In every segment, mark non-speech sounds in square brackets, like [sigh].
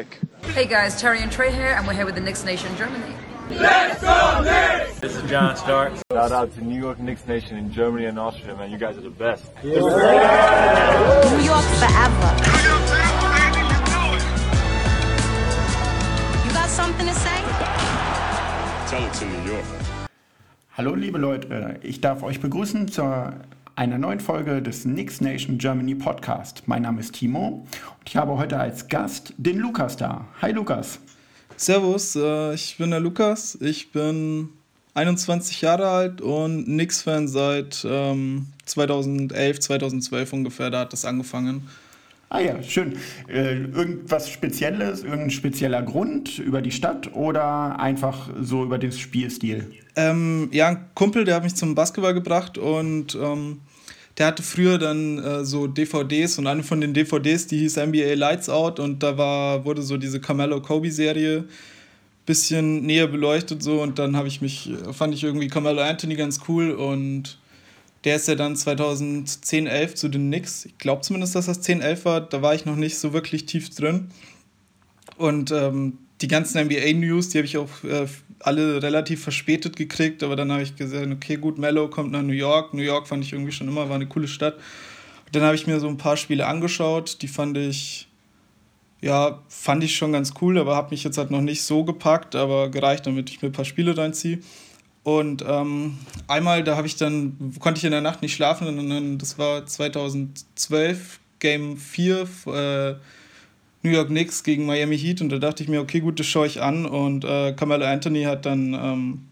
Nick. Hey guys, Terry and Trey here, and we're here with the Knicks Nation Germany. Let's go Knicks! This is John Stark. Shout out to New York Knicks Nation in Germany and Austria, man. You guys are the best. Yeah. New York forever. You got something to say? Tell it to New York. Hallo liebe Leute, ich darf euch begrüßen zu einer neuen Folge des Knicks Nation Germany Podcast. Mein Name ist Timo und ich habe heute als Gast den Lukas da. Hi Lukas. Servus, äh, ich bin der Lukas. Ich bin 21 Jahre alt und Knicks-Fan seit ähm, 2011, 2012 ungefähr. Da hat das angefangen. Ah ja, schön. Äh, irgendwas Spezielles, irgendein spezieller Grund über die Stadt oder einfach so über den Spielstil? Ähm, ja, ein Kumpel, der hat mich zum Basketball gebracht und ähm, der hatte früher dann äh, so DVDs und eine von den DVDs, die hieß NBA Lights Out und da war, wurde so diese Carmelo Kobe Serie bisschen näher beleuchtet so und dann habe ich mich, fand ich irgendwie Carmelo Anthony ganz cool und der ist ja dann 2010, 11 zu den Knicks. Ich glaube zumindest, dass das 10, 11 war. Da war ich noch nicht so wirklich tief drin. Und ähm, die ganzen NBA-News, die habe ich auch äh, alle relativ verspätet gekriegt. Aber dann habe ich gesagt, okay, gut, Mello kommt nach New York. New York fand ich irgendwie schon immer, war eine coole Stadt. Und dann habe ich mir so ein paar Spiele angeschaut. Die fand ich, ja, fand ich schon ganz cool, aber habe mich jetzt halt noch nicht so gepackt, aber gereicht, damit ich mir ein paar Spiele reinziehe. Und ähm, einmal, da habe ich dann, konnte ich in der Nacht nicht schlafen, und dann, das war 2012, Game 4, äh, New York Knicks gegen Miami Heat. Und da dachte ich mir, okay, gut, das schaue ich an. Und äh, Carmelo Anthony hat dann ähm,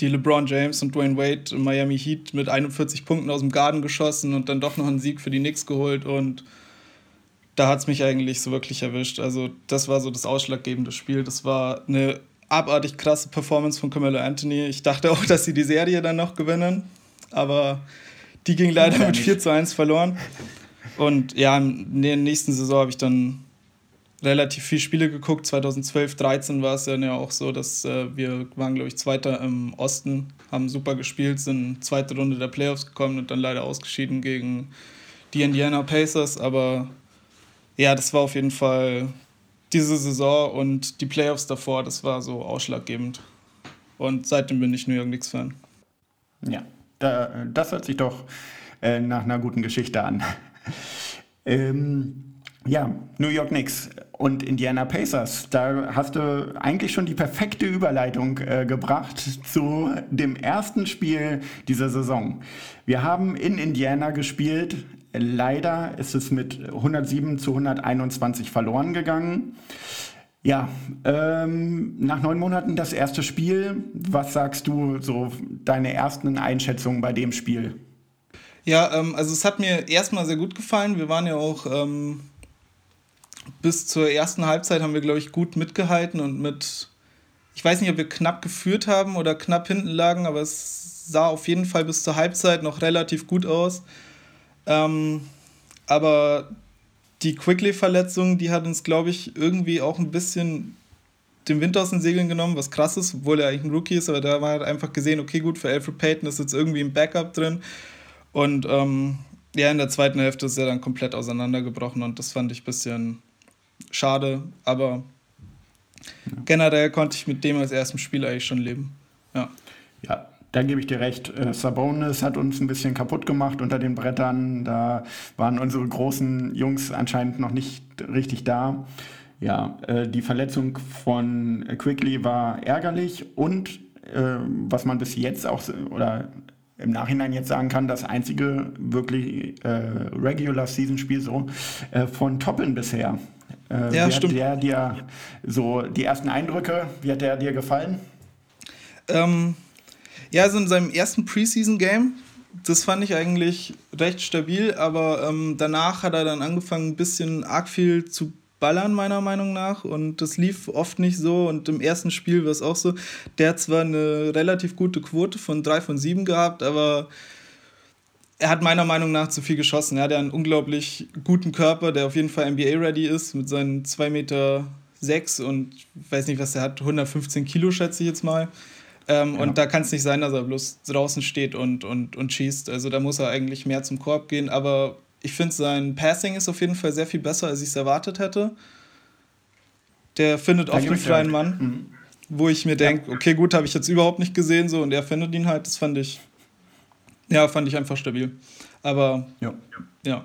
die LeBron James und Dwayne Wade Miami Heat mit 41 Punkten aus dem Garten geschossen und dann doch noch einen Sieg für die Knicks geholt. Und da hat es mich eigentlich so wirklich erwischt. Also, das war so das ausschlaggebende Spiel. Das war eine abartig krasse Performance von Carmelo Anthony. Ich dachte auch, dass sie die Serie dann noch gewinnen, aber die ging leider mit 4 zu 1 verloren. Und ja, in der nächsten Saison habe ich dann relativ viele Spiele geguckt. 2012, 13 war es dann ja auch so, dass äh, wir waren, glaube ich, Zweiter im Osten, haben super gespielt, sind zweite Runde der Playoffs gekommen und dann leider ausgeschieden gegen die Indiana Pacers. Aber ja, das war auf jeden Fall diese Saison und die Playoffs davor, das war so ausschlaggebend. Und seitdem bin ich New York Knicks-Fan. Ja, da, das hört sich doch äh, nach einer guten Geschichte an. [laughs] ähm, ja, New York Knicks und Indiana Pacers. Da hast du eigentlich schon die perfekte Überleitung äh, gebracht zu dem ersten Spiel dieser Saison. Wir haben in Indiana gespielt. Leider ist es mit 107 zu 121 verloren gegangen. Ja, ähm, nach neun Monaten das erste Spiel. Was sagst du, so deine ersten Einschätzungen bei dem Spiel? Ja, ähm, also es hat mir erstmal sehr gut gefallen. Wir waren ja auch ähm, bis zur ersten Halbzeit haben wir, glaube ich, gut mitgehalten und mit, ich weiß nicht, ob wir knapp geführt haben oder knapp hinten lagen, aber es sah auf jeden Fall bis zur Halbzeit noch relativ gut aus. Ähm, aber die Quickly-Verletzung, die hat uns, glaube ich, irgendwie auch ein bisschen den Wind aus den Segeln genommen, was krass ist, obwohl er eigentlich ein Rookie ist, aber da war halt einfach gesehen, okay, gut, für Alfred Payton ist jetzt irgendwie ein Backup drin. Und ähm, ja, in der zweiten Hälfte ist er dann komplett auseinandergebrochen und das fand ich ein bisschen schade, aber ja. generell konnte ich mit dem als ersten Spiel eigentlich schon leben. Ja. Ja, da gebe ich dir recht. Äh, Sabonis hat uns ein bisschen kaputt gemacht unter den Brettern. Da waren unsere großen Jungs anscheinend noch nicht richtig da. Ja, äh, die Verletzung von Quickly war ärgerlich und äh, was man bis jetzt auch oder im Nachhinein jetzt sagen kann, das einzige wirklich äh, Regular Season Spiel so äh, von Toppin bisher. Äh, ja, wie stimmt. Hat der dir so die ersten Eindrücke, wie hat der dir gefallen? Ähm, ja, also in seinem ersten Preseason-Game, das fand ich eigentlich recht stabil, aber ähm, danach hat er dann angefangen, ein bisschen arg viel zu ballern, meiner Meinung nach. Und das lief oft nicht so. Und im ersten Spiel war es auch so. Der hat zwar eine relativ gute Quote von 3 von 7 gehabt, aber er hat meiner Meinung nach zu viel geschossen. Er hat ja einen unglaublich guten Körper, der auf jeden Fall NBA-ready ist, mit seinen 2 Meter 6 und ich weiß nicht, was er hat, 115 Kilo, schätze ich jetzt mal. Ähm, ja. Und da kann es nicht sein, dass er bloß draußen steht und, und, und schießt. Also da muss er eigentlich mehr zum Korb gehen. Aber ich finde, sein Passing ist auf jeden Fall sehr viel besser, als ich es erwartet hätte. Der findet den ich dir freien. Mann, wo ich mir denke, okay, gut, habe ich jetzt überhaupt nicht gesehen, so und er findet ihn halt. Das fand ich, ja, fand ich einfach stabil. Aber Ja. ja,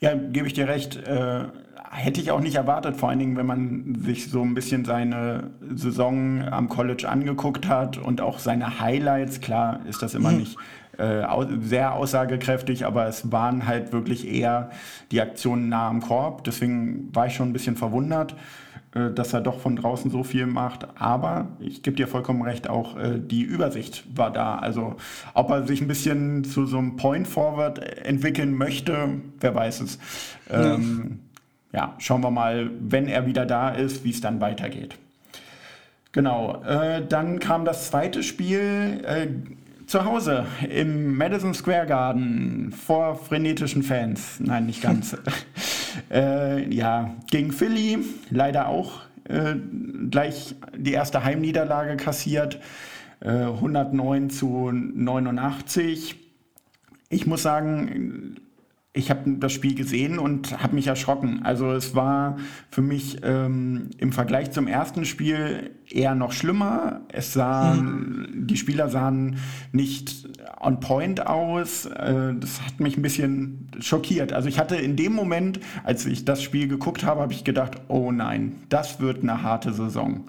Ja, gebe ich dir recht. Äh, hätte ich auch nicht erwartet, vor allen Dingen, wenn man sich so ein bisschen seine Saison am College angeguckt hat und auch seine Highlights. Klar ist das immer nicht äh, sehr aussagekräftig, aber es waren halt wirklich eher die Aktionen nah am Korb. Deswegen war ich schon ein bisschen verwundert, dass er doch von draußen so viel macht. Aber ich gebe dir vollkommen recht, auch äh, die Übersicht war da. Also ob er sich ein bisschen zu so einem Point Forward entwickeln möchte, wer weiß es. Ähm, ja, schauen wir mal, wenn er wieder da ist, wie es dann weitergeht. Genau, äh, dann kam das zweite Spiel äh, zu Hause im Madison Square Garden vor frenetischen Fans. Nein, nicht ganz. [laughs] äh, ja, gegen Philly leider auch äh, gleich die erste Heimniederlage kassiert. Äh, 109 zu 89. Ich muss sagen, ich habe das Spiel gesehen und habe mich erschrocken. Also es war für mich ähm, im Vergleich zum ersten Spiel eher noch schlimmer. Es sah, die Spieler sahen nicht on point aus. Äh, das hat mich ein bisschen schockiert. Also ich hatte in dem Moment, als ich das Spiel geguckt habe, habe ich gedacht, oh nein, das wird eine harte Saison.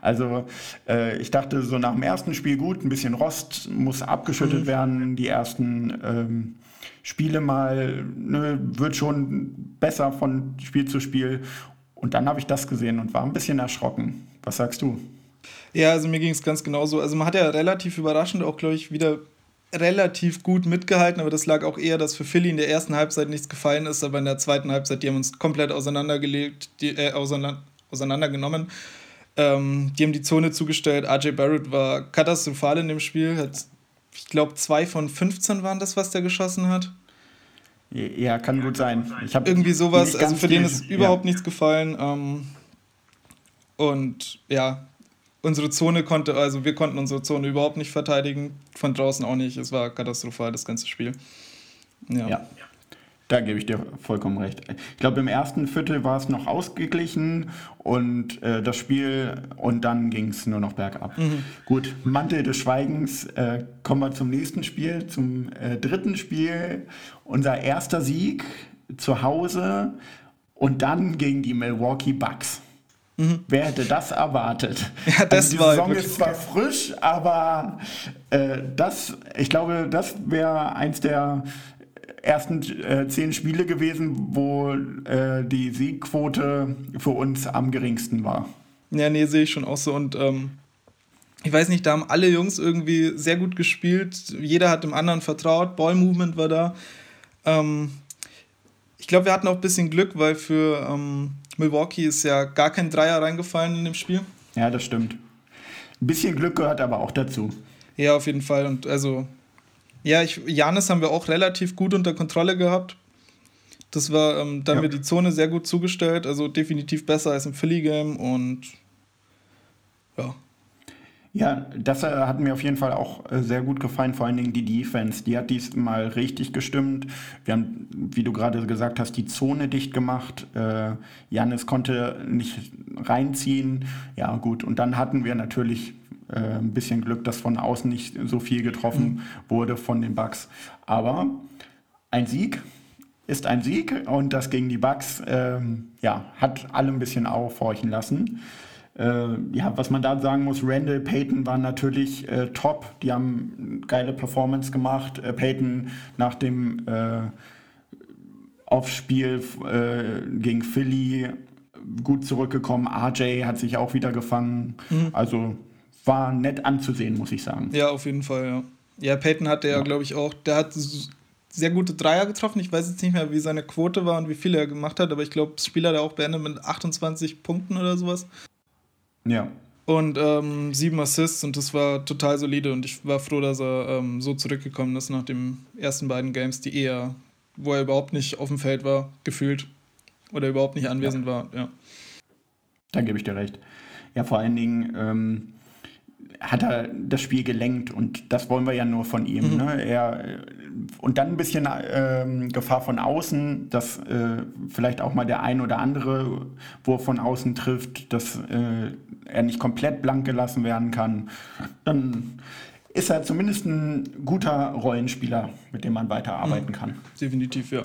Also äh, ich dachte so nach dem ersten Spiel gut, ein bisschen Rost muss abgeschüttet werden, die ersten ähm, Spiele mal, ne, wird schon besser von Spiel zu Spiel. Und dann habe ich das gesehen und war ein bisschen erschrocken. Was sagst du? Ja, also mir ging es ganz genauso. Also man hat ja relativ überraschend auch, glaube ich, wieder relativ gut mitgehalten, aber das lag auch eher, dass für Philly in der ersten Halbzeit nichts gefallen ist, aber in der zweiten Halbzeit, die haben uns komplett auseinandergelegt, die, äh, auseinander, auseinandergenommen. Ähm, die haben die Zone zugestellt. RJ Barrett war katastrophal in dem Spiel. Hat, ich glaube, zwei von 15 waren das, was der geschossen hat. Ja, kann gut sein. Ich Irgendwie sowas, also für den ist überhaupt ja. nichts gefallen. Ähm, und ja, unsere Zone konnte, also wir konnten unsere Zone überhaupt nicht verteidigen, von draußen auch nicht. Es war katastrophal, das ganze Spiel. Ja. Ja, da gebe ich dir vollkommen recht. Ich glaube, im ersten Viertel war es noch ausgeglichen und äh, das Spiel und dann ging es nur noch bergab. Gut, Mantel des Schweigens. Äh, kommen wir zum nächsten Spiel, zum äh, dritten Spiel. Unser erster Sieg zu Hause und dann gegen die Milwaukee Bucks. Wer hätte das erwartet? [laughs] Ja, das also die war Saison ist zwar frisch, aber äh, das, ich glaube, das wäre eins der ersten äh, zehn Spiele gewesen, wo äh, die Siegquote für uns am geringsten war. Ja, nee, sehe ich schon auch so. Und ähm, ich weiß nicht, da haben alle Jungs irgendwie sehr gut gespielt. Jeder hat dem anderen vertraut. Ball-Movement war da. Ähm, ich glaube, wir hatten auch ein bisschen Glück, weil für ähm, Milwaukee ist ja gar kein Dreier reingefallen in dem Spiel. Ja, das stimmt. Ein bisschen Glück gehört aber auch dazu. Ja, auf jeden Fall. Und also, ja, ich, Janis haben wir auch relativ gut unter Kontrolle gehabt. Das war, ähm, da haben Ja. wir die Zone sehr gut zugestellt, also definitiv besser als im Philly-Game und ja. Ja, das äh, hat mir auf jeden Fall auch äh, sehr gut gefallen, vor allen Dingen die Defense. Die hat diesmal richtig gestimmt. Wir haben, wie du gerade gesagt hast, die Zone dicht gemacht. Äh, Janis konnte nicht reinziehen. Ja, gut. Und dann hatten wir natürlich äh, ein bisschen Glück, dass von außen nicht so viel getroffen wurde von den Bucks. Aber ein Sieg ist ein Sieg und das gegen die Bucks ähm, ja, hat alle ein bisschen aufhorchen lassen. Äh, ja, was man da sagen muss, Randall Payton war natürlich äh, top. Die haben eine geile Performance gemacht. Äh, Payton nach dem äh, Aufspiel äh, gegen Philly gut zurückgekommen. RJ hat sich auch wieder gefangen. Also war nett anzusehen, muss ich sagen. Ja, auf jeden Fall, ja. Ja, Peyton hatte ja, glaube ich, auch, der hat sehr gute Dreier getroffen. Ich weiß jetzt nicht mehr, wie seine Quote war und wie viel er gemacht hat, aber ich glaube, das Spiel hat er auch beendet mit 28 Punkten oder sowas. Ja. Und ähm, sieben Assists und das war total solide und ich war froh, dass er ähm, so zurückgekommen ist nach den ersten beiden Games, die eher, wo er überhaupt nicht auf dem Feld war, gefühlt. Oder überhaupt nicht anwesend war, ja. Da gebe ich dir recht. Ja, vor allen Dingen, ähm, hat er das Spiel gelenkt und das wollen wir ja nur von ihm. Mhm. Ne? Er, und dann ein bisschen ähm, Gefahr von außen, dass äh, vielleicht auch mal der ein oder andere Wurf von außen trifft, dass äh, er nicht komplett blank gelassen werden kann. Dann ist er zumindest ein guter Rollenspieler, mit dem man weiterarbeiten kann. Definitiv, ja.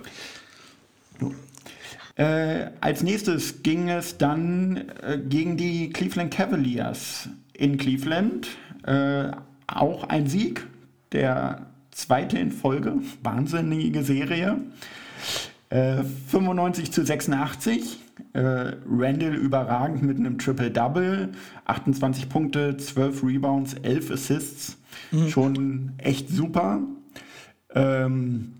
Äh, als nächstes ging es dann äh, gegen die Cleveland Cavaliers in Cleveland. Äh, auch ein Sieg, der zweite in Folge. Wahnsinnige Serie. Äh, 95 zu 86. Äh, Randall überragend mit einem Triple-Double. 28 Punkte, 12 Rebounds, 11 Assists. Schon echt super. Ähm,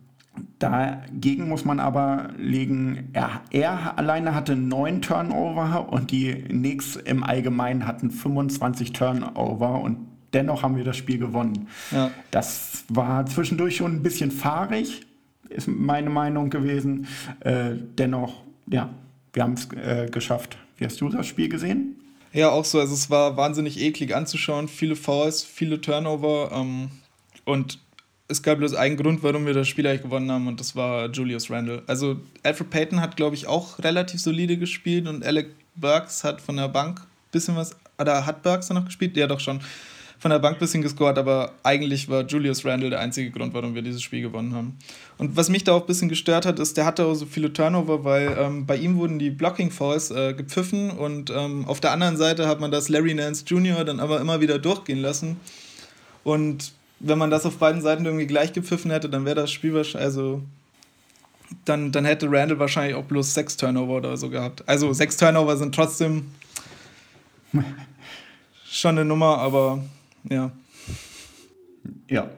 Dagegen muss man aber legen, er, er, alleine hatte neun Turnover und die Knicks im Allgemeinen hatten 25 Turnover und dennoch haben wir das Spiel gewonnen. Ja. Das war zwischendurch schon ein bisschen fahrig, ist meine Meinung gewesen. Äh, dennoch, ja, wir haben es äh, geschafft. Wie hast du das Spiel gesehen? Ja, auch so. Also es war wahnsinnig eklig anzuschauen. Viele Fouls, viele Turnover. Ähm, und es gab bloß einen Grund, warum wir das Spiel eigentlich gewonnen haben, und das war Julius Randle. Also Alfred Payton hat, glaube ich, auch relativ solide gespielt und Alec Burks hat von der Bank ein bisschen was. Oder hat Burks noch gespielt? Ja, doch schon. Von der Bank ein bisschen gescored, aber eigentlich war Julius Randle der einzige Grund, warum wir dieses Spiel gewonnen haben. Und was mich da auch ein bisschen gestört hat, ist, der hatte auch so viele Turnover, weil ähm, bei ihm wurden die Blocking Fouls äh, gepfiffen und ähm, auf der anderen Seite hat man das Larry Nance Jr. dann aber immer wieder durchgehen lassen. Und wenn man das auf beiden Seiten irgendwie gleich gepfiffen hätte, dann wäre das Spiel wahrscheinlich, also dann, dann hätte Randall wahrscheinlich auch bloß sechs Turnover oder so gehabt. Also sechs Turnover sind trotzdem [laughs] schon eine Nummer, aber ja. Ja.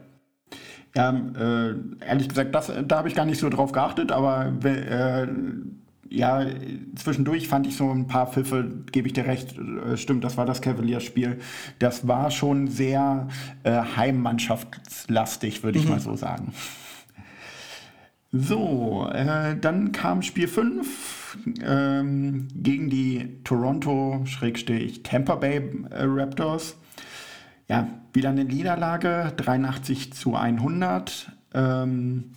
Ja, äh, ehrlich gesagt, das, da habe ich gar nicht so drauf geachtet, aber äh, ja, zwischendurch fand ich so ein paar Pfiffe, gebe ich dir recht, äh, stimmt, das war das Cavaliers-Spiel. Das war schon sehr äh, heimmannschaftslastig, würde ich mal so sagen. So, äh, dann kam Spiel 5 ähm, gegen die Toronto-Tampa Bay äh, Raptors. Ja, wieder eine Niederlage, 83 zu 100. Ähm,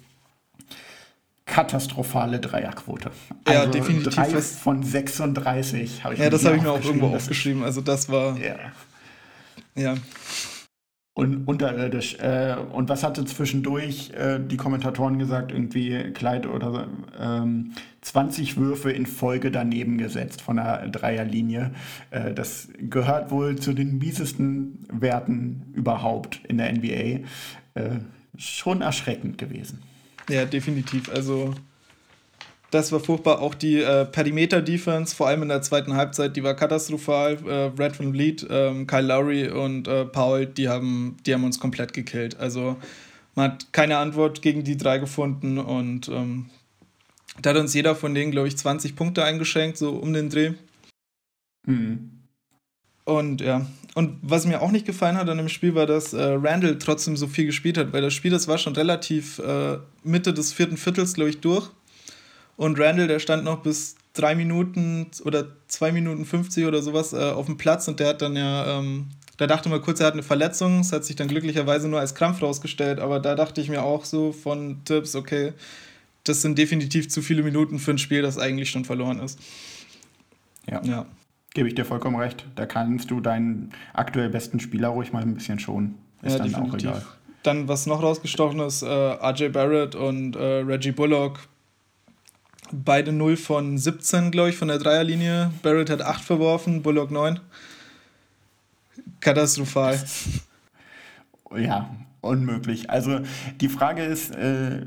katastrophale Dreierquote. Ja, Also definitiv. Drei Was- von 36 habe ich Ja, das habe ich mir auch irgendwo aufgeschrieben. Also das war, Ja. ja. Und unterirdisch. Äh, und was hatte zwischendurch äh, die Kommentatoren gesagt? Irgendwie Kleid oder ähm, 20 Würfe in Folge daneben gesetzt von der Dreierlinie. Äh, das gehört wohl zu den miesesten Werten überhaupt in der NBA. Äh, schon erschreckend gewesen. Ja, definitiv. Also das war furchtbar. Auch die äh, Perimeter-Defense, vor allem in der zweiten Halbzeit, die war katastrophal. Äh, Brad Van Vliet, ähm, Kyle Lowry und äh, Paul, die haben, die haben uns komplett gekillt. Also man hat keine Antwort gegen die drei gefunden und ähm, da hat uns jeder von denen, glaube ich, 20 Punkte eingeschenkt, so um den Dreh. Mhm. Und ja, und was mir auch nicht gefallen hat an dem Spiel war, dass äh, Randall trotzdem so viel gespielt hat, weil das Spiel, das war schon relativ äh, Mitte des vierten Viertels, glaube ich, durch. Und Randall, der stand noch bis drei Minuten oder zwei Minuten 50 oder sowas äh, auf dem Platz und der hat dann ja, ähm, da dachte man kurz, er hat eine Verletzung, es hat sich dann glücklicherweise nur als Krampf rausgestellt, aber da dachte ich mir auch so von Tipps, okay, das sind definitiv zu viele Minuten für ein Spiel, das eigentlich schon verloren ist. Ja. Ja. Gebe ich dir vollkommen recht. Da kannst du deinen aktuell besten Spieler ruhig mal ein bisschen schonen. Ist ja, dann auch definitiv. egal. Dann, was noch rausgestochen ist, äh, RJ Barrett und äh, Reggie Bullock. Beide 0 von 17, glaube ich, von der Dreierlinie. Barrett hat 8 verworfen, Bullock 9. Katastrophal. [laughs] Ja, unmöglich. Also die Frage ist, äh,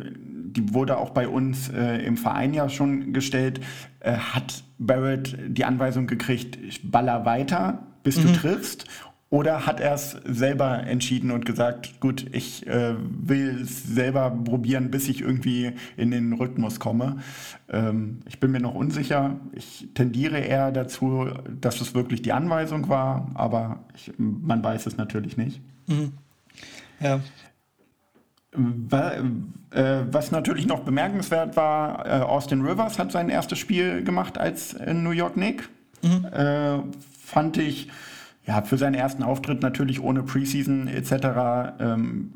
die wurde auch bei uns äh, im Verein ja schon gestellt, äh, hat Barrett die Anweisung gekriegt, baller weiter, bis du triffst? Oder hat er es selber entschieden und gesagt, gut, ich äh, will es selber probieren, bis ich irgendwie in den Rhythmus komme? Ähm, ich bin mir noch unsicher. Ich tendiere eher dazu, dass es wirklich die Anweisung war, aber ich, man weiß es natürlich nicht. Ja. Äh, Was natürlich noch bemerkenswert war, äh, Austin Rivers hat sein erstes Spiel gemacht als äh, New York Knick. Äh, fand ich, ja, für seinen ersten Auftritt natürlich ohne Preseason etc. Ähm,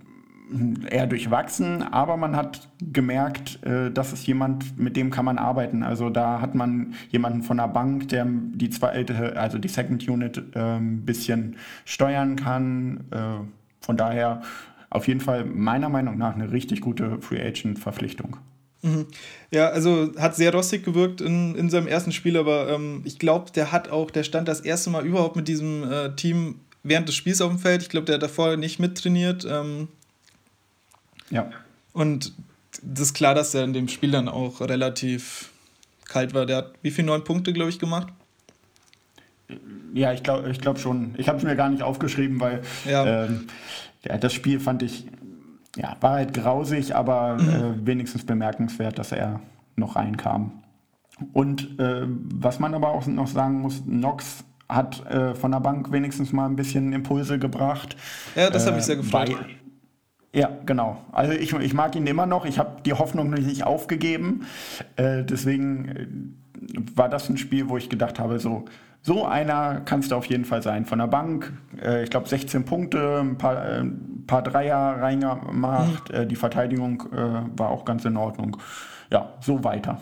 eher durchwachsen, aber man hat gemerkt, äh, das ist jemand, mit dem kann man arbeiten. Also da hat man jemanden von der Bank, der die zweite, also die Second Unit ein ähm, bisschen steuern kann. Äh, von daher auf jeden Fall meiner Meinung nach eine richtig gute Free Agent Verpflichtung. Mhm. Ja, also hat sehr rostig gewirkt in, in seinem ersten Spiel, aber ähm, ich glaube, der hat auch, der stand das erste Mal überhaupt mit diesem äh, Team während des Spiels auf dem Feld. Ich glaube, der hat davor nicht mittrainiert. Ähm, ja. Und das ist klar, dass er in dem Spiel dann auch relativ kalt war. Der hat wie viele neun Punkte, glaube ich, gemacht? Ja, ich glaube ich glaub schon. Ich habe es mir gar nicht aufgeschrieben, weil ja. ähm, ja, das Spiel fand ich ja, war halt grausig, aber mhm. äh, wenigstens bemerkenswert, dass er noch reinkam. Und äh, was man aber auch noch sagen muss, Nox hat äh, von der Bank wenigstens mal ein bisschen Impulse gebracht. Ja, das hat mich sehr gefreut. Weil, ja, genau. Also ich, ich mag ihn immer noch. Ich habe die Hoffnung noch nicht aufgegeben. Äh, deswegen äh, war das ein Spiel, wo ich gedacht habe, so so einer kannst du auf jeden Fall sein. Von der Bank, äh, ich glaube 16 Punkte, ein paar, äh, ein paar Dreier reingemacht. Mhm. Äh, die Verteidigung äh, war auch ganz in Ordnung. Ja, so weiter.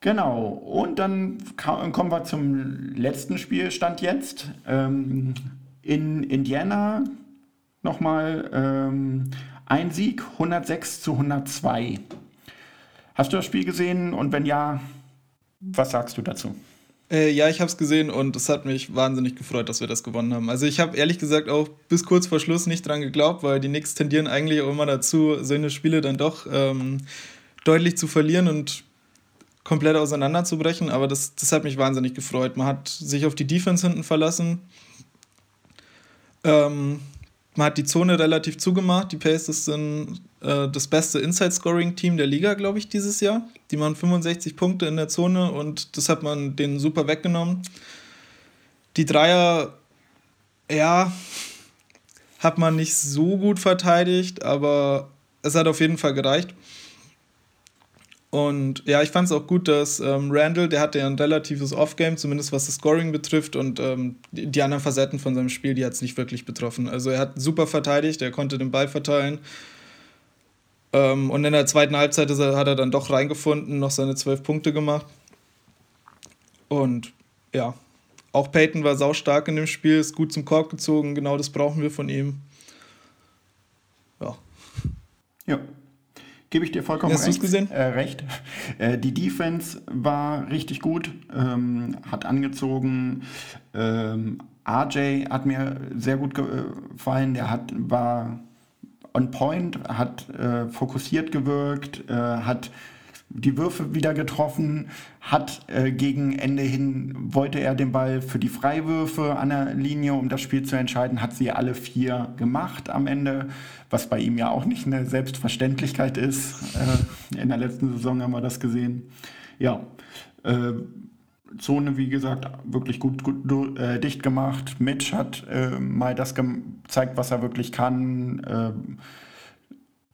Genau, und dann kommen wir zum letzten Spielstand jetzt. Ähm, in Indiana nochmal ähm, ein Sieg, 106 zu 102. Hast du das Spiel gesehen und wenn ja, was sagst du dazu? Äh, ja, ich habe es gesehen und es hat mich wahnsinnig gefreut, dass wir das gewonnen haben. Also ich habe ehrlich gesagt auch bis kurz vor Schluss nicht dran geglaubt, weil die Knicks tendieren eigentlich auch immer dazu, so eine Spiele dann doch ähm, deutlich zu verlieren und komplett auseinanderzubrechen. Aber das, das hat mich wahnsinnig gefreut. Man hat sich auf die Defense hinten verlassen. Ähm, man hat die Zone relativ zugemacht. Die Pacers sind äh, das beste Inside-Scoring-Team der Liga, glaube ich, dieses Jahr. Die machen 65 Punkte in der Zone und das hat man denen super weggenommen. Die Dreier, ja, hat man nicht so gut verteidigt, aber es hat auf jeden Fall gereicht. Und ja, ich fand es auch gut, dass ähm, Randall, der hatte ja ein relatives Off-Game, zumindest was das Scoring betrifft, und ähm, die, anderen Facetten von seinem Spiel, die hat es nicht wirklich betroffen. Also er hat super verteidigt, er konnte den Ball verteilen. Ähm, und in der zweiten Halbzeit er, hat er dann doch reingefunden, noch seine zwölf Punkte gemacht. Und ja, auch Peyton war saustark in dem Spiel, ist gut zum Korb gezogen, genau das brauchen wir von ihm. Ja. Ja, Gebe ich dir vollkommen Hast recht. gesehen? Äh, recht. Äh, die Defense war richtig gut, ähm, hat angezogen. Ähm, RJ hat mir sehr gut gefallen. Der hat, war on point, hat äh, fokussiert gewirkt, äh, hat die Würfe wieder getroffen, hat äh, gegen Ende hin, wollte er den Ball für die Freiwürfe an der Linie, um das Spiel zu entscheiden, hat sie alle vier gemacht am Ende, was bei ihm ja auch nicht eine Selbstverständlichkeit ist. Äh, in der letzten Saison haben wir das gesehen. Ja, äh, Zone, wie gesagt, wirklich gut, gut äh, dicht gemacht. Mitch hat äh, mal das gezeigt, was er wirklich kann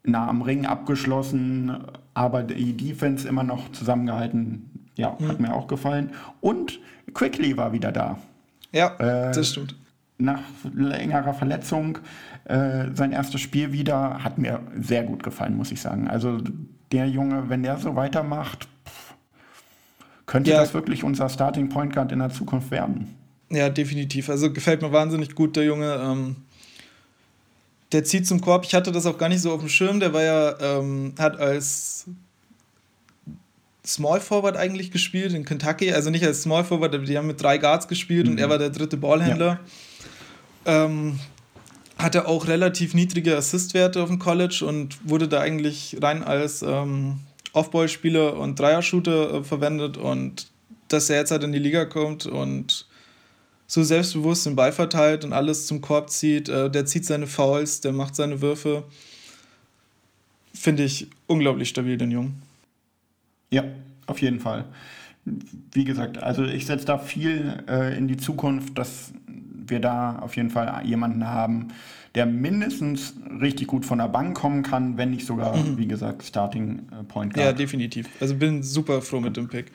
nah am Ring abgeschlossen, aber die Defense immer noch zusammengehalten. Ja, mhm. hat mir auch gefallen. Und Quickly war wieder da. Ja, äh, das stimmt. Nach längerer Verletzung äh, sein erstes Spiel wieder hat mir sehr gut gefallen, muss ich sagen. Also der Junge, wenn der so weitermacht, pff, könnte ja. das wirklich unser Starting Point Guard in der Zukunft werden. Ja, definitiv. Also gefällt mir wahnsinnig gut, der Junge. Ähm, der zieht zum Korb. Ich hatte das auch gar nicht so auf dem Schirm. Der war ja, ähm, hat als Small Forward eigentlich gespielt in Kentucky. Also nicht als Small Forward, aber die haben mit drei Guards gespielt mhm. und er war der dritte Ballhändler. Ja. Ähm, hatte auch relativ niedrige Assistwerte auf dem College und wurde da eigentlich rein als ähm, Off-Ball-Spieler und Dreier-Shooter äh, verwendet. Und dass er jetzt halt in die Liga kommt und so selbstbewusst den Ball verteilt und alles zum Korb zieht. Äh, der zieht seine Fouls, der macht seine Würfe. Finde ich unglaublich stabil, den Jungen. Ja, auf jeden Fall. Wie gesagt, also ich setze da viel äh, in die Zukunft, dass wir da auf jeden Fall jemanden haben, der mindestens richtig gut von der Bank kommen kann, wenn nicht sogar, mhm. wie gesagt, Starting äh, Point Guard. Ja, definitiv. Also bin super froh mit dem Pick.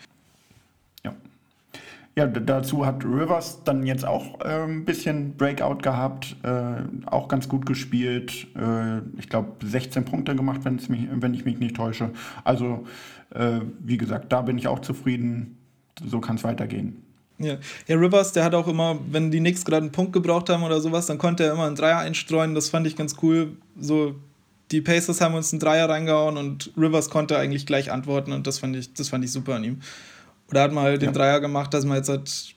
Ja, dazu hat Rivers dann jetzt auch äh, ein bisschen Breakout gehabt, äh, auch ganz gut gespielt. Äh, ich glaube 16 Punkte gemacht, mich, wenn ich mich nicht täusche. Also äh, wie gesagt, da bin ich auch zufrieden. So kann es weitergehen. Ja. ja, Rivers, der hat auch immer, wenn die Knicks gerade einen Punkt gebraucht haben oder sowas, dann konnte er immer einen Dreier einstreuen. Das fand ich ganz cool. So, die Pacers haben uns einen Dreier reingehauen und Rivers konnte eigentlich gleich antworten und das fand ich, das fand ich super an ihm. Oder hat man halt ja. den Dreier gemacht, dass man jetzt halt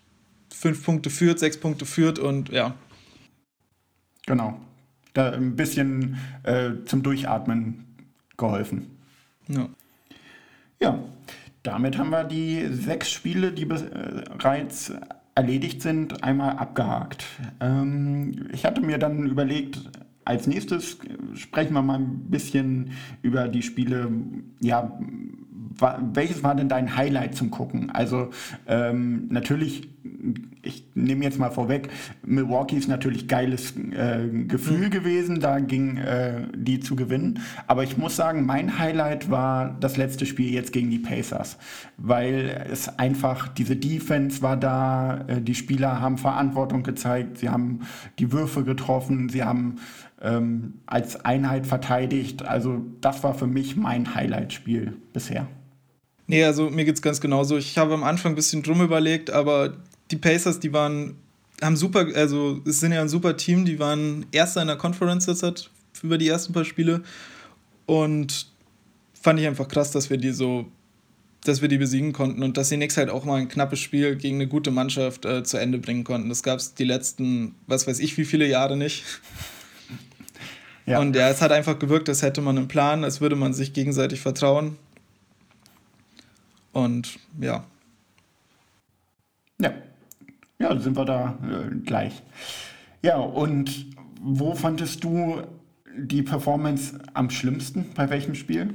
fünf Punkte führt, sechs Punkte führt und ja. Genau. Da ein bisschen äh, zum Durchatmen geholfen. Ja. Ja, damit haben wir die sechs Spiele, die bereits erledigt sind, einmal abgehakt. Ähm, ich hatte mir dann überlegt, als nächstes sprechen wir mal ein bisschen über die Spiele, ja, welches war denn dein Highlight zum Gucken? Also ähm, natürlich, ich nehme jetzt mal vorweg, Milwaukee ist natürlich geiles äh, Gefühl mhm. gewesen, da ging äh, die zu gewinnen. Aber ich muss sagen, mein Highlight war das letzte Spiel jetzt gegen die Pacers, weil es einfach, diese Defense war da, äh, die Spieler haben Verantwortung gezeigt, sie haben die Würfe getroffen, sie haben ähm, als Einheit verteidigt. Also das war für mich mein Highlight-Spiel bisher. Nee, also mir geht es ganz genauso. Ich habe am Anfang ein bisschen drum überlegt, aber die Pacers, die waren, haben super, also es sind ja ein super Team, die waren Erster in der Conference jetzt hat, über die ersten paar Spiele. Und fand ich einfach krass, dass wir die so, dass wir die besiegen konnten und dass die Knicks halt auch mal ein knappes Spiel gegen eine gute Mannschaft äh, zu Ende bringen konnten. Das gab es die letzten, was weiß ich, wie viele Jahre nicht. Ja. Und ja, es hat einfach gewirkt, als hätte man einen Plan, als würde man sich gegenseitig vertrauen. Und ja. Ja. Ja, sind wir da äh, gleich. Ja, und wo fandest du die Performance am schlimmsten? Bei welchem Spiel?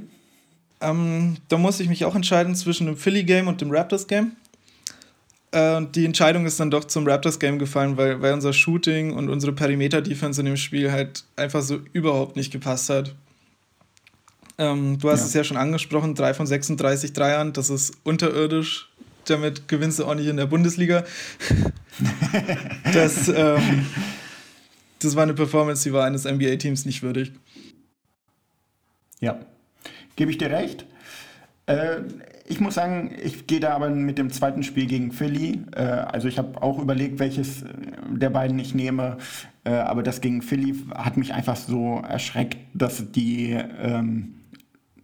Ähm, da musste ich mich auch entscheiden zwischen dem Philly-Game und dem Raptors-Game. Äh, und die Entscheidung ist dann doch zum Raptors-Game gefallen, weil, weil unser Shooting und unsere Perimeter-Defense in dem Spiel halt einfach so überhaupt nicht gepasst hat. Ähm, du hast ja. es ja schon angesprochen, 3 von 36 Dreiern, das ist unterirdisch. Damit gewinnst du auch nicht in der Bundesliga. das, ähm, das war eine Performance, die war eines NBA-Teams nicht würdig. Ja, gebe ich dir recht. Äh, ich muss sagen, ich gehe da aber mit dem zweiten Spiel gegen Philly. Äh, also ich habe auch überlegt, welches der beiden ich nehme. Äh, aber das gegen Philly hat mich einfach so erschreckt, dass die ähm,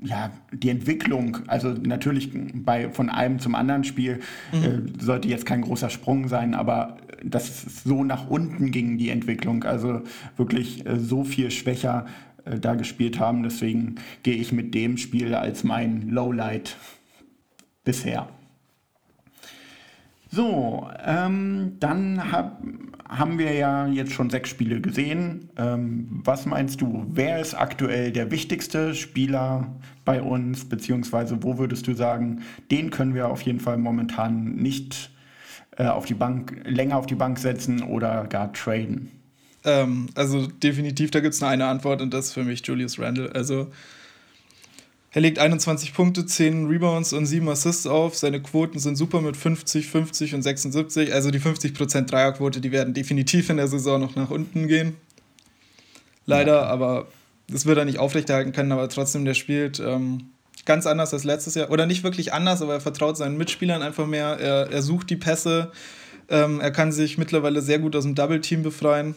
ja, die Entwicklung, also natürlich bei, von einem zum anderen Spiel mhm. äh, sollte jetzt kein großer Sprung sein, aber dass so nach unten ging, die Entwicklung, also wirklich äh, so viel schwächer äh, da gespielt haben. Deswegen gehe ich mit dem Spiel als mein Lowlight bisher. So, ähm, dann hab, haben wir ja jetzt schon sechs Spiele gesehen. Ähm, was meinst du, wer ist aktuell der wichtigste Spieler bei uns, beziehungsweise wo würdest du sagen, den können wir auf jeden Fall momentan nicht äh, auf die Bank, länger auf die Bank setzen oder gar traden? Ähm, also definitiv, da gibt es nur eine Antwort und das ist für mich Julius Randle. Also er legt 21 Punkte, 10 Rebounds und 7 Assists auf. Seine Quoten sind super mit 50, 50 und 76. Also die 50% Dreierquote, die werden definitiv in der Saison noch nach unten gehen. Leider, ja. aber das wird er nicht aufrechterhalten können, aber trotzdem, der spielt ähm, ganz anders als letztes Jahr. Oder nicht wirklich anders, aber er vertraut seinen Mitspielern einfach mehr. Er, er sucht die Pässe. Ähm, er kann sich mittlerweile sehr gut aus dem Double-Team befreien.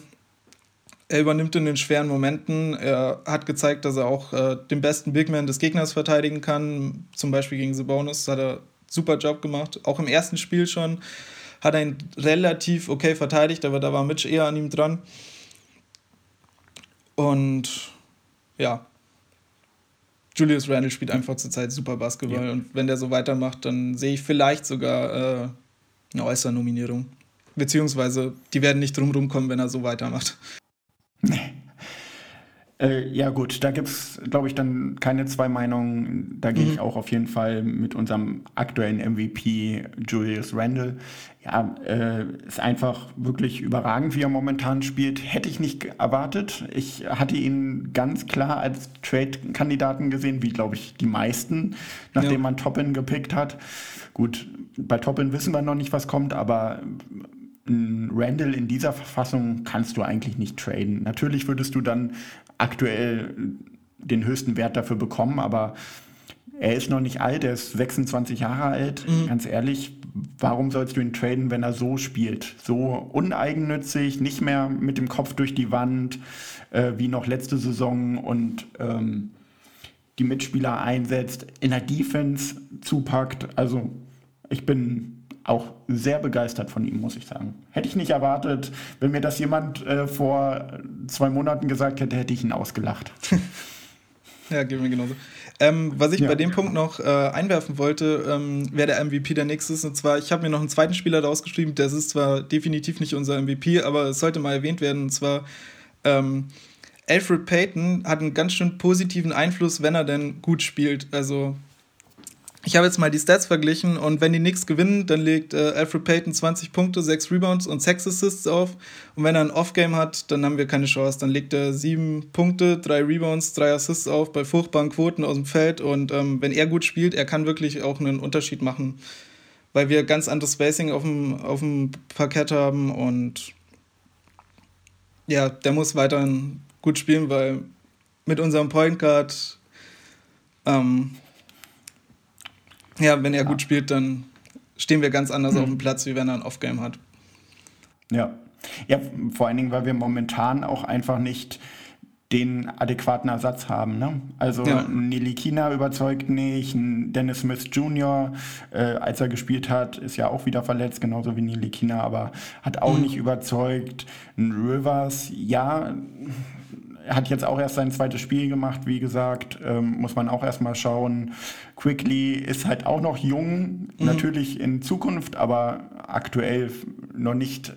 Er übernimmt in den schweren Momenten. Er hat gezeigt, dass er auch äh, den besten Bigman des Gegners verteidigen kann. Zum Beispiel gegen Sabonis hat er super Job gemacht. Auch im ersten Spiel schon hat er ihn relativ okay verteidigt, aber da war Mitch eher an ihm dran. Und ja, Julius Randle spielt einfach zurzeit super Basketball. Ja. Und wenn der so weitermacht, dann sehe ich vielleicht sogar äh, eine Äußernominierung. Beziehungsweise die werden nicht drumherum kommen, wenn er so weitermacht. Äh, ja gut, da gibt es, glaube ich, dann keine zwei Meinungen. Da gehe Mhm. ich auch auf jeden Fall mit unserem aktuellen MVP Julius Randle. Ja, äh, ist einfach wirklich überragend, wie er momentan spielt. Hätte ich nicht erwartet. Ich hatte ihn ganz klar als Trade-Kandidaten gesehen, wie, glaube ich, die meisten, nachdem Ja. man Toppin gepickt hat. Gut, bei Toppin wissen wir noch nicht, was kommt, aber Randall in dieser Verfassung kannst du eigentlich nicht traden. Natürlich würdest du dann aktuell den höchsten Wert dafür bekommen, aber er ist noch nicht alt, er ist 26 Jahre alt. Ganz ehrlich, warum sollst du ihn traden, wenn er so spielt? So uneigennützig, nicht mehr mit dem Kopf durch die Wand, äh, wie noch letzte Saison und ähm, die Mitspieler einsetzt, in der Defense zupackt. Also ich bin auch sehr begeistert von ihm, muss ich sagen. Hätte ich nicht erwartet, wenn mir das jemand äh, vor zwei Monaten gesagt hätte, hätte ich ihn ausgelacht. [laughs] Ja, geht mir genauso. Ähm, was ich Ja. bei dem Punkt noch äh, einwerfen wollte, ähm, wer der MVP der nächste ist. Und zwar, ich habe mir noch einen zweiten Spieler rausgeschrieben, das ist zwar definitiv nicht unser MVP, aber es sollte mal erwähnt werden. Und zwar, ähm, Alfred Payton hat einen ganz schön positiven Einfluss, wenn er denn gut spielt. Also, ich habe jetzt mal die Stats verglichen und wenn die Knicks gewinnen, dann legt äh, Alfred Payton 20 Punkte, 6 Rebounds und 6 Assists auf. Und wenn er ein Off-Game hat, dann haben wir keine Chance. Dann legt er 7 Punkte, 3 Rebounds, 3 Assists auf bei furchtbaren Quoten aus dem Feld. Und ähm, wenn er gut spielt, er kann wirklich auch einen Unterschied machen, weil wir ganz anderes Spacing auf dem, auf dem Parkett haben. Und ja, der muss weiterhin gut spielen, weil mit unserem Point Guard ähm, ja, wenn er gut spielt, dann stehen wir ganz anders auf dem Platz, wie wenn er ein Off-Game hat. Ja. Ja, vor allen Dingen, weil wir momentan auch einfach nicht den adäquaten Ersatz haben. Ne? Also Ja. Nilikina überzeugt nicht, Dennis Smith Jr., äh, als er gespielt hat, ist ja auch wieder verletzt, genauso wie Nilikina, aber hat auch nicht überzeugt. Ein Rivers, ja, hat jetzt auch erst sein zweites Spiel gemacht, wie gesagt, ähm, muss man auch erstmal schauen. Quickly ist halt auch noch jung, natürlich in Zukunft, aber aktuell noch nicht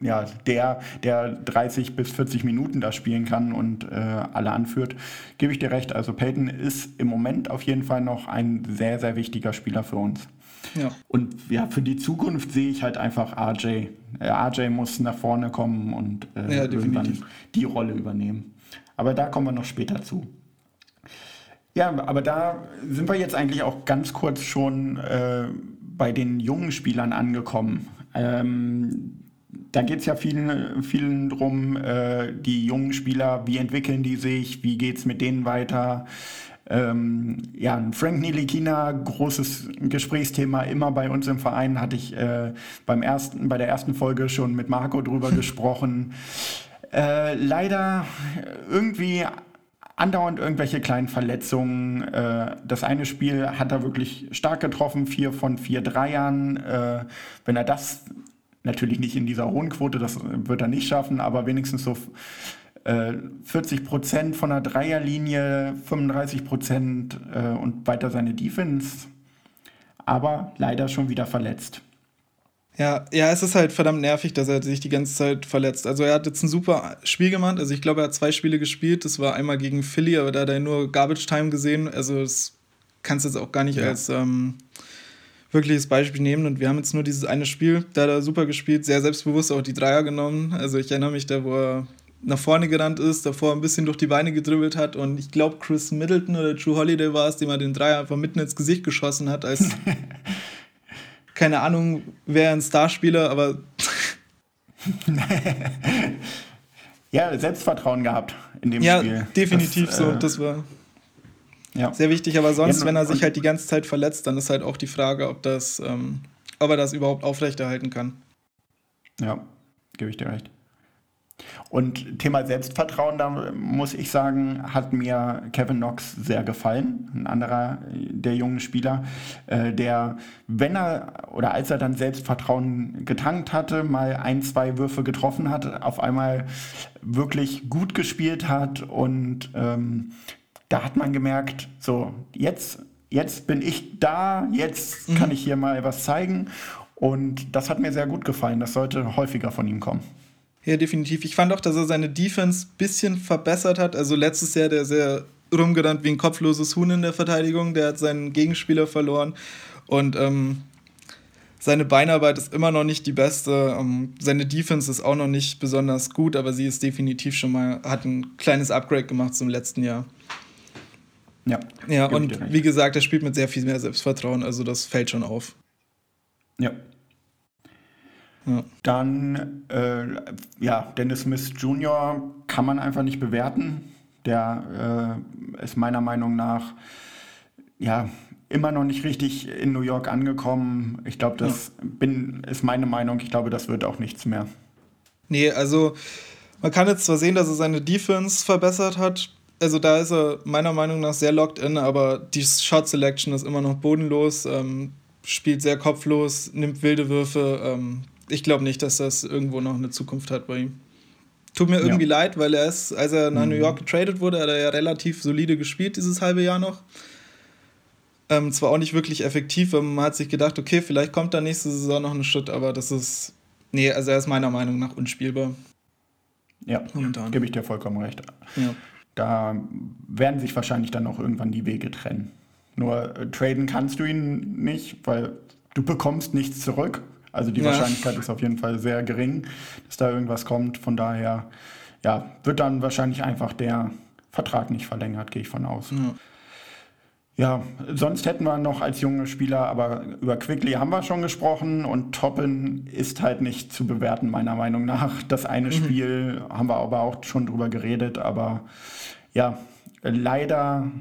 ja, der, der 30 bis 40 Minuten da spielen kann und äh, alle anführt, gebe ich dir recht. Also Peyton ist im Moment auf jeden Fall noch ein sehr, sehr wichtiger Spieler für uns. Ja. Und ja, für die Zukunft sehe ich halt einfach RJ. Äh, RJ muss nach vorne kommen und äh, Ja, irgendwann die Rolle übernehmen. Aber da kommen wir noch später zu. Ja, aber da sind wir jetzt eigentlich auch ganz kurz schon äh, bei den jungen Spielern angekommen. Ähm, da geht es ja vielen, vielen drum, äh, die jungen Spieler, wie entwickeln die sich, wie geht es mit denen weiter. Ähm, ja, Frank Nilikina, großes Gesprächsthema immer bei uns im Verein, hatte ich äh, beim ersten, bei der ersten Folge schon mit Marco drüber [laughs] gesprochen. Äh, leider irgendwie andauernd irgendwelche kleinen Verletzungen. Äh, das eine Spiel hat er wirklich stark getroffen, vier von vier Dreiern. Äh, wenn er das natürlich nicht in dieser hohen Quote, das wird er nicht schaffen, aber wenigstens so äh, 40 Prozent von der Dreierlinie, 35 Prozent äh, und weiter seine Defense. Aber leider schon wieder verletzt. Ja, ja, es ist halt verdammt nervig, dass er sich die ganze Zeit verletzt. Also er hat jetzt ein super Spiel gemacht. Also ich glaube, er hat zwei Spiele gespielt. Das war einmal gegen Philly, aber da hat er nur Garbage Time gesehen. Also das kannst du jetzt auch gar nicht Ja. als ähm, wirkliches Beispiel nehmen. Und wir haben jetzt nur dieses eine Spiel, da hat er super gespielt, sehr selbstbewusst auch die Dreier genommen. Also ich erinnere mich da, wo er nach vorne gerannt ist, davor ein bisschen durch die Beine gedribbelt hat und ich glaube Chris Middleton oder Drew Holiday war es, dem er den Dreier einfach mitten ins Gesicht geschossen hat, als [laughs] keine Ahnung, wer ein Starspieler, aber [laughs] Ja, Selbstvertrauen gehabt in dem ja, Spiel. definitiv das, so. äh, Das war ja. sehr wichtig. Aber sonst, Ja, wenn er sich halt die ganze Zeit verletzt, dann ist halt auch die Frage, ob das, ähm, ob er das überhaupt aufrechterhalten kann. Ja, gebe ich dir recht. Und Thema Selbstvertrauen, da muss ich sagen, hat mir Kevin Knox sehr gefallen. Ein anderer der jungen Spieler, äh, der, wenn er oder als er dann Selbstvertrauen getankt hatte, mal ein, zwei Würfe getroffen hat, auf einmal wirklich gut gespielt hat. Und ähm, da hat man gemerkt, so, jetzt, jetzt bin ich da, jetzt kann ich hier mal was zeigen. Und das hat mir sehr gut gefallen. Das sollte häufiger von ihm kommen. Ja, definitiv. Ich fand auch, dass er seine Defense ein bisschen verbessert hat. Also letztes Jahr der sehr rumgerannt wie ein kopfloses Huhn in der Verteidigung. Der hat seinen Gegenspieler verloren. Und ähm, seine Beinarbeit ist immer noch nicht die beste. Ähm, seine Defense ist auch noch nicht besonders gut, aber sie ist definitiv schon mal, hat ein kleines Upgrade gemacht zum letzten Jahr. Ja, ja und wie gesagt, er spielt mit sehr viel mehr Selbstvertrauen, also das fällt schon auf. Ja. Ja. Dann, äh, ja, Dennis Smith Jr. kann man einfach nicht bewerten. Der äh, ist meiner Meinung nach, ja, immer noch nicht richtig in New York angekommen. Ich glaube, das ja. bin, ist meine Meinung. Ich glaube, das wird auch nichts mehr. Nee, also man kann jetzt zwar sehen, dass er seine Defense verbessert hat. Also da ist er meiner Meinung nach sehr locked in, aber die Shot Selection ist immer noch bodenlos, ähm, spielt sehr kopflos, nimmt wilde Würfe. Ähm, ich glaube nicht, dass das irgendwo noch eine Zukunft hat bei ihm. Tut mir irgendwie ja. leid, weil er ist, als er nach mhm. New York getradet wurde, hat er ja relativ solide gespielt dieses halbe Jahr noch. Ähm, zwar auch nicht wirklich effektiv, man hat sich gedacht, okay, vielleicht kommt da nächste Saison noch ein Schritt, aber das ist, nee, also er ist meiner Meinung nach unspielbar. Ja, momentan. Gebe ich dir vollkommen recht. Ja. Da werden sich wahrscheinlich dann auch irgendwann die Wege trennen. Nur äh, traden kannst du ihn nicht, weil du bekommst nichts zurück. Also die ja. Wahrscheinlichkeit ist auf jeden Fall sehr gering, dass da irgendwas kommt. Von daher, ja, wird dann wahrscheinlich einfach der Vertrag nicht verlängert, gehe ich von aus. Ja. Ja, sonst hätten wir noch als junge Spieler, aber über Quickly haben wir schon gesprochen und Toppen ist halt nicht zu bewerten, meiner Meinung nach. Das eine mhm. Spiel haben wir aber auch schon drüber geredet, aber ja, leider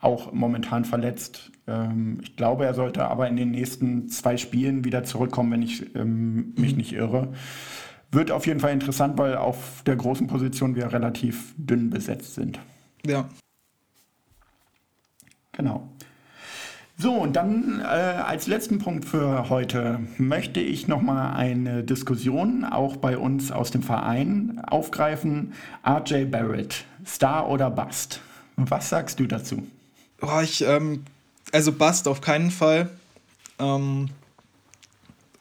auch momentan verletzt. Ähm, ich glaube, er sollte aber in den nächsten zwei Spielen wieder zurückkommen, wenn ich ähm, mich mhm. nicht irre. Wird auf jeden Fall interessant, weil auf der großen Position wir relativ dünn besetzt sind. Ja, Genau. So, und dann äh, als letzten Punkt für heute möchte ich nochmal eine Diskussion auch bei uns aus dem Verein aufgreifen. RJ Barrett, Star oder Bust? Was sagst du dazu? Oh, ich, ähm, also Bust auf keinen Fall. Ähm,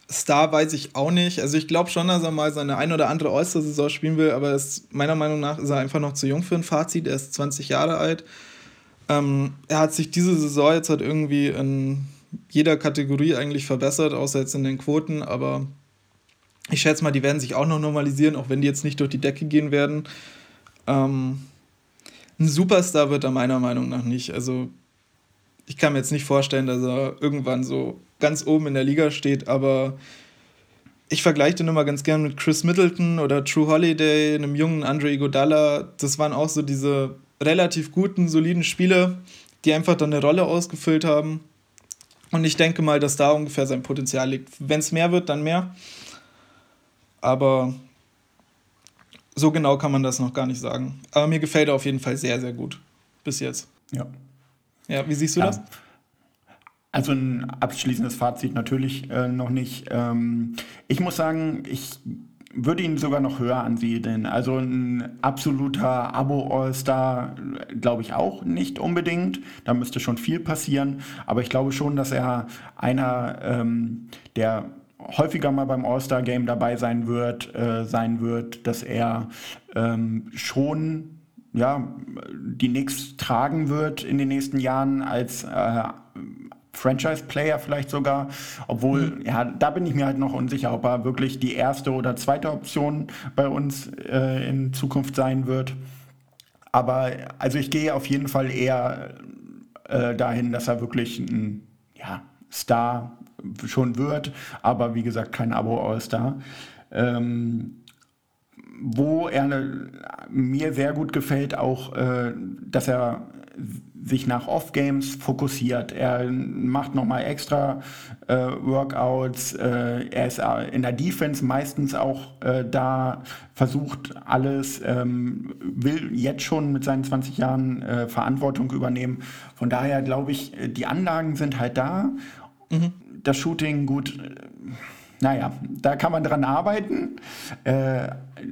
Star weiß ich auch nicht. Also ich glaube schon, dass er mal seine ein oder andere All-Star-Saison spielen will, aber ist, meiner Meinung nach ist er einfach noch zu jung für ein Fazit. Er ist 20 Jahre alt. Ähm, er hat sich diese Saison jetzt halt irgendwie in jeder Kategorie eigentlich verbessert, außer jetzt in den Quoten, aber ich schätze mal, die werden sich auch noch normalisieren, auch wenn die jetzt nicht durch die Decke gehen werden. Ähm, ein Superstar wird er meiner Meinung nach nicht. Also ich kann mir jetzt nicht vorstellen, dass er irgendwann so ganz oben in der Liga steht, aber ich vergleiche den immer ganz gern mit Chris Middleton oder True Holiday, einem jungen Andre Iguodala. Das waren auch so diese relativ guten, soliden Spieler, die einfach dann eine Rolle ausgefüllt haben. Und ich denke mal, dass da ungefähr sein Potenzial liegt. Wenn es mehr wird, dann mehr. Aber so genau kann man das noch gar nicht sagen. Aber mir gefällt er auf jeden Fall sehr, sehr gut. Bis jetzt. Ja. Ja, wie siehst du ja. das? Also ein abschließendes Fazit natürlich äh, noch nicht. Ähm, ich muss sagen, ich würde ihn sogar noch höher ansiedeln. Also ein absoluter Abo-All-Star glaube ich auch nicht unbedingt. Da müsste schon viel passieren. Aber ich glaube schon, dass er einer ähm, der häufiger mal beim All-Star-Game dabei sein wird, äh, sein wird, dass er ähm, schon ja, die Knicks tragen wird in den nächsten Jahren als äh, Franchise-Player vielleicht sogar. Obwohl, mhm. ja, da bin ich mir halt noch unsicher, ob er wirklich die erste oder zweite Option bei uns äh, in Zukunft sein wird. Aber also ich gehe auf jeden Fall eher äh, dahin, dass er wirklich ein ja, Star schon wird, aber wie gesagt kein Abo-All-Star. Ähm, wo er mir sehr gut gefällt, auch, äh, dass er sich nach Off-Games fokussiert. Er macht nochmal extra äh, Workouts. Äh, er ist äh, in der Defense meistens auch äh, da, versucht alles, ähm, will jetzt schon mit seinen 20 Jahren äh, Verantwortung übernehmen. Von daher glaube ich, die Anlagen sind halt da. Mhm. Das Shooting gut naja, da kann man dran arbeiten. Äh,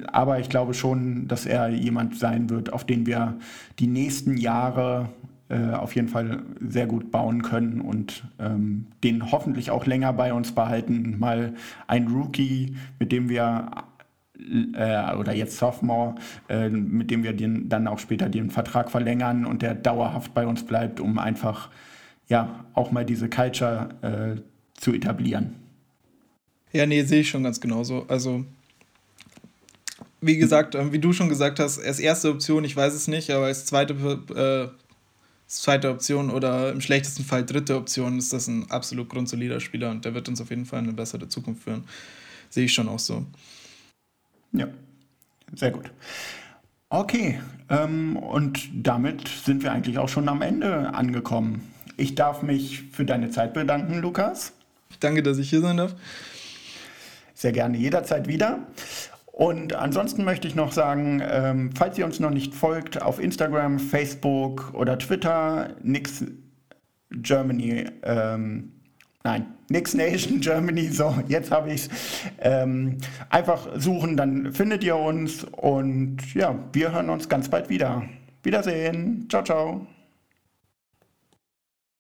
aber ich glaube schon, dass er jemand sein wird, auf den wir die nächsten Jahre äh, auf jeden Fall sehr gut bauen können und ähm, den hoffentlich auch länger bei uns behalten. Mal ein Rookie, mit dem wir äh, oder jetzt Sophomore, äh, mit dem wir den, dann auch später den Vertrag verlängern und der dauerhaft bei uns bleibt, um einfach ja auch mal diese Culture äh, zu etablieren. Ja, nee, sehe ich schon ganz genauso. Also, wie gesagt, ähm, wie du schon gesagt hast, als erste Option, ich weiß es nicht, aber als zweite, äh, zweite Option oder im schlechtesten Fall dritte Option ist das ein absolut grundsolider Spieler und der wird uns auf jeden Fall in eine bessere Zukunft führen. Sehe ich schon auch so. Ja, sehr gut. Okay, ähm, und damit sind wir eigentlich auch schon am Ende angekommen. Ich darf mich für deine Zeit bedanken, Lukas. Danke, dass ich hier sein darf. Sehr gerne, jederzeit wieder. Und ansonsten möchte ich noch sagen, ähm, falls ihr uns noch nicht folgt, auf Instagram, Facebook oder Twitter, Nix Germany, ähm, nein, Nix Nation Germany, so, jetzt habe ich es. Ähm, einfach suchen, dann findet ihr uns und ja, wir hören uns ganz bald wieder. Wiedersehen. Ciao, ciao.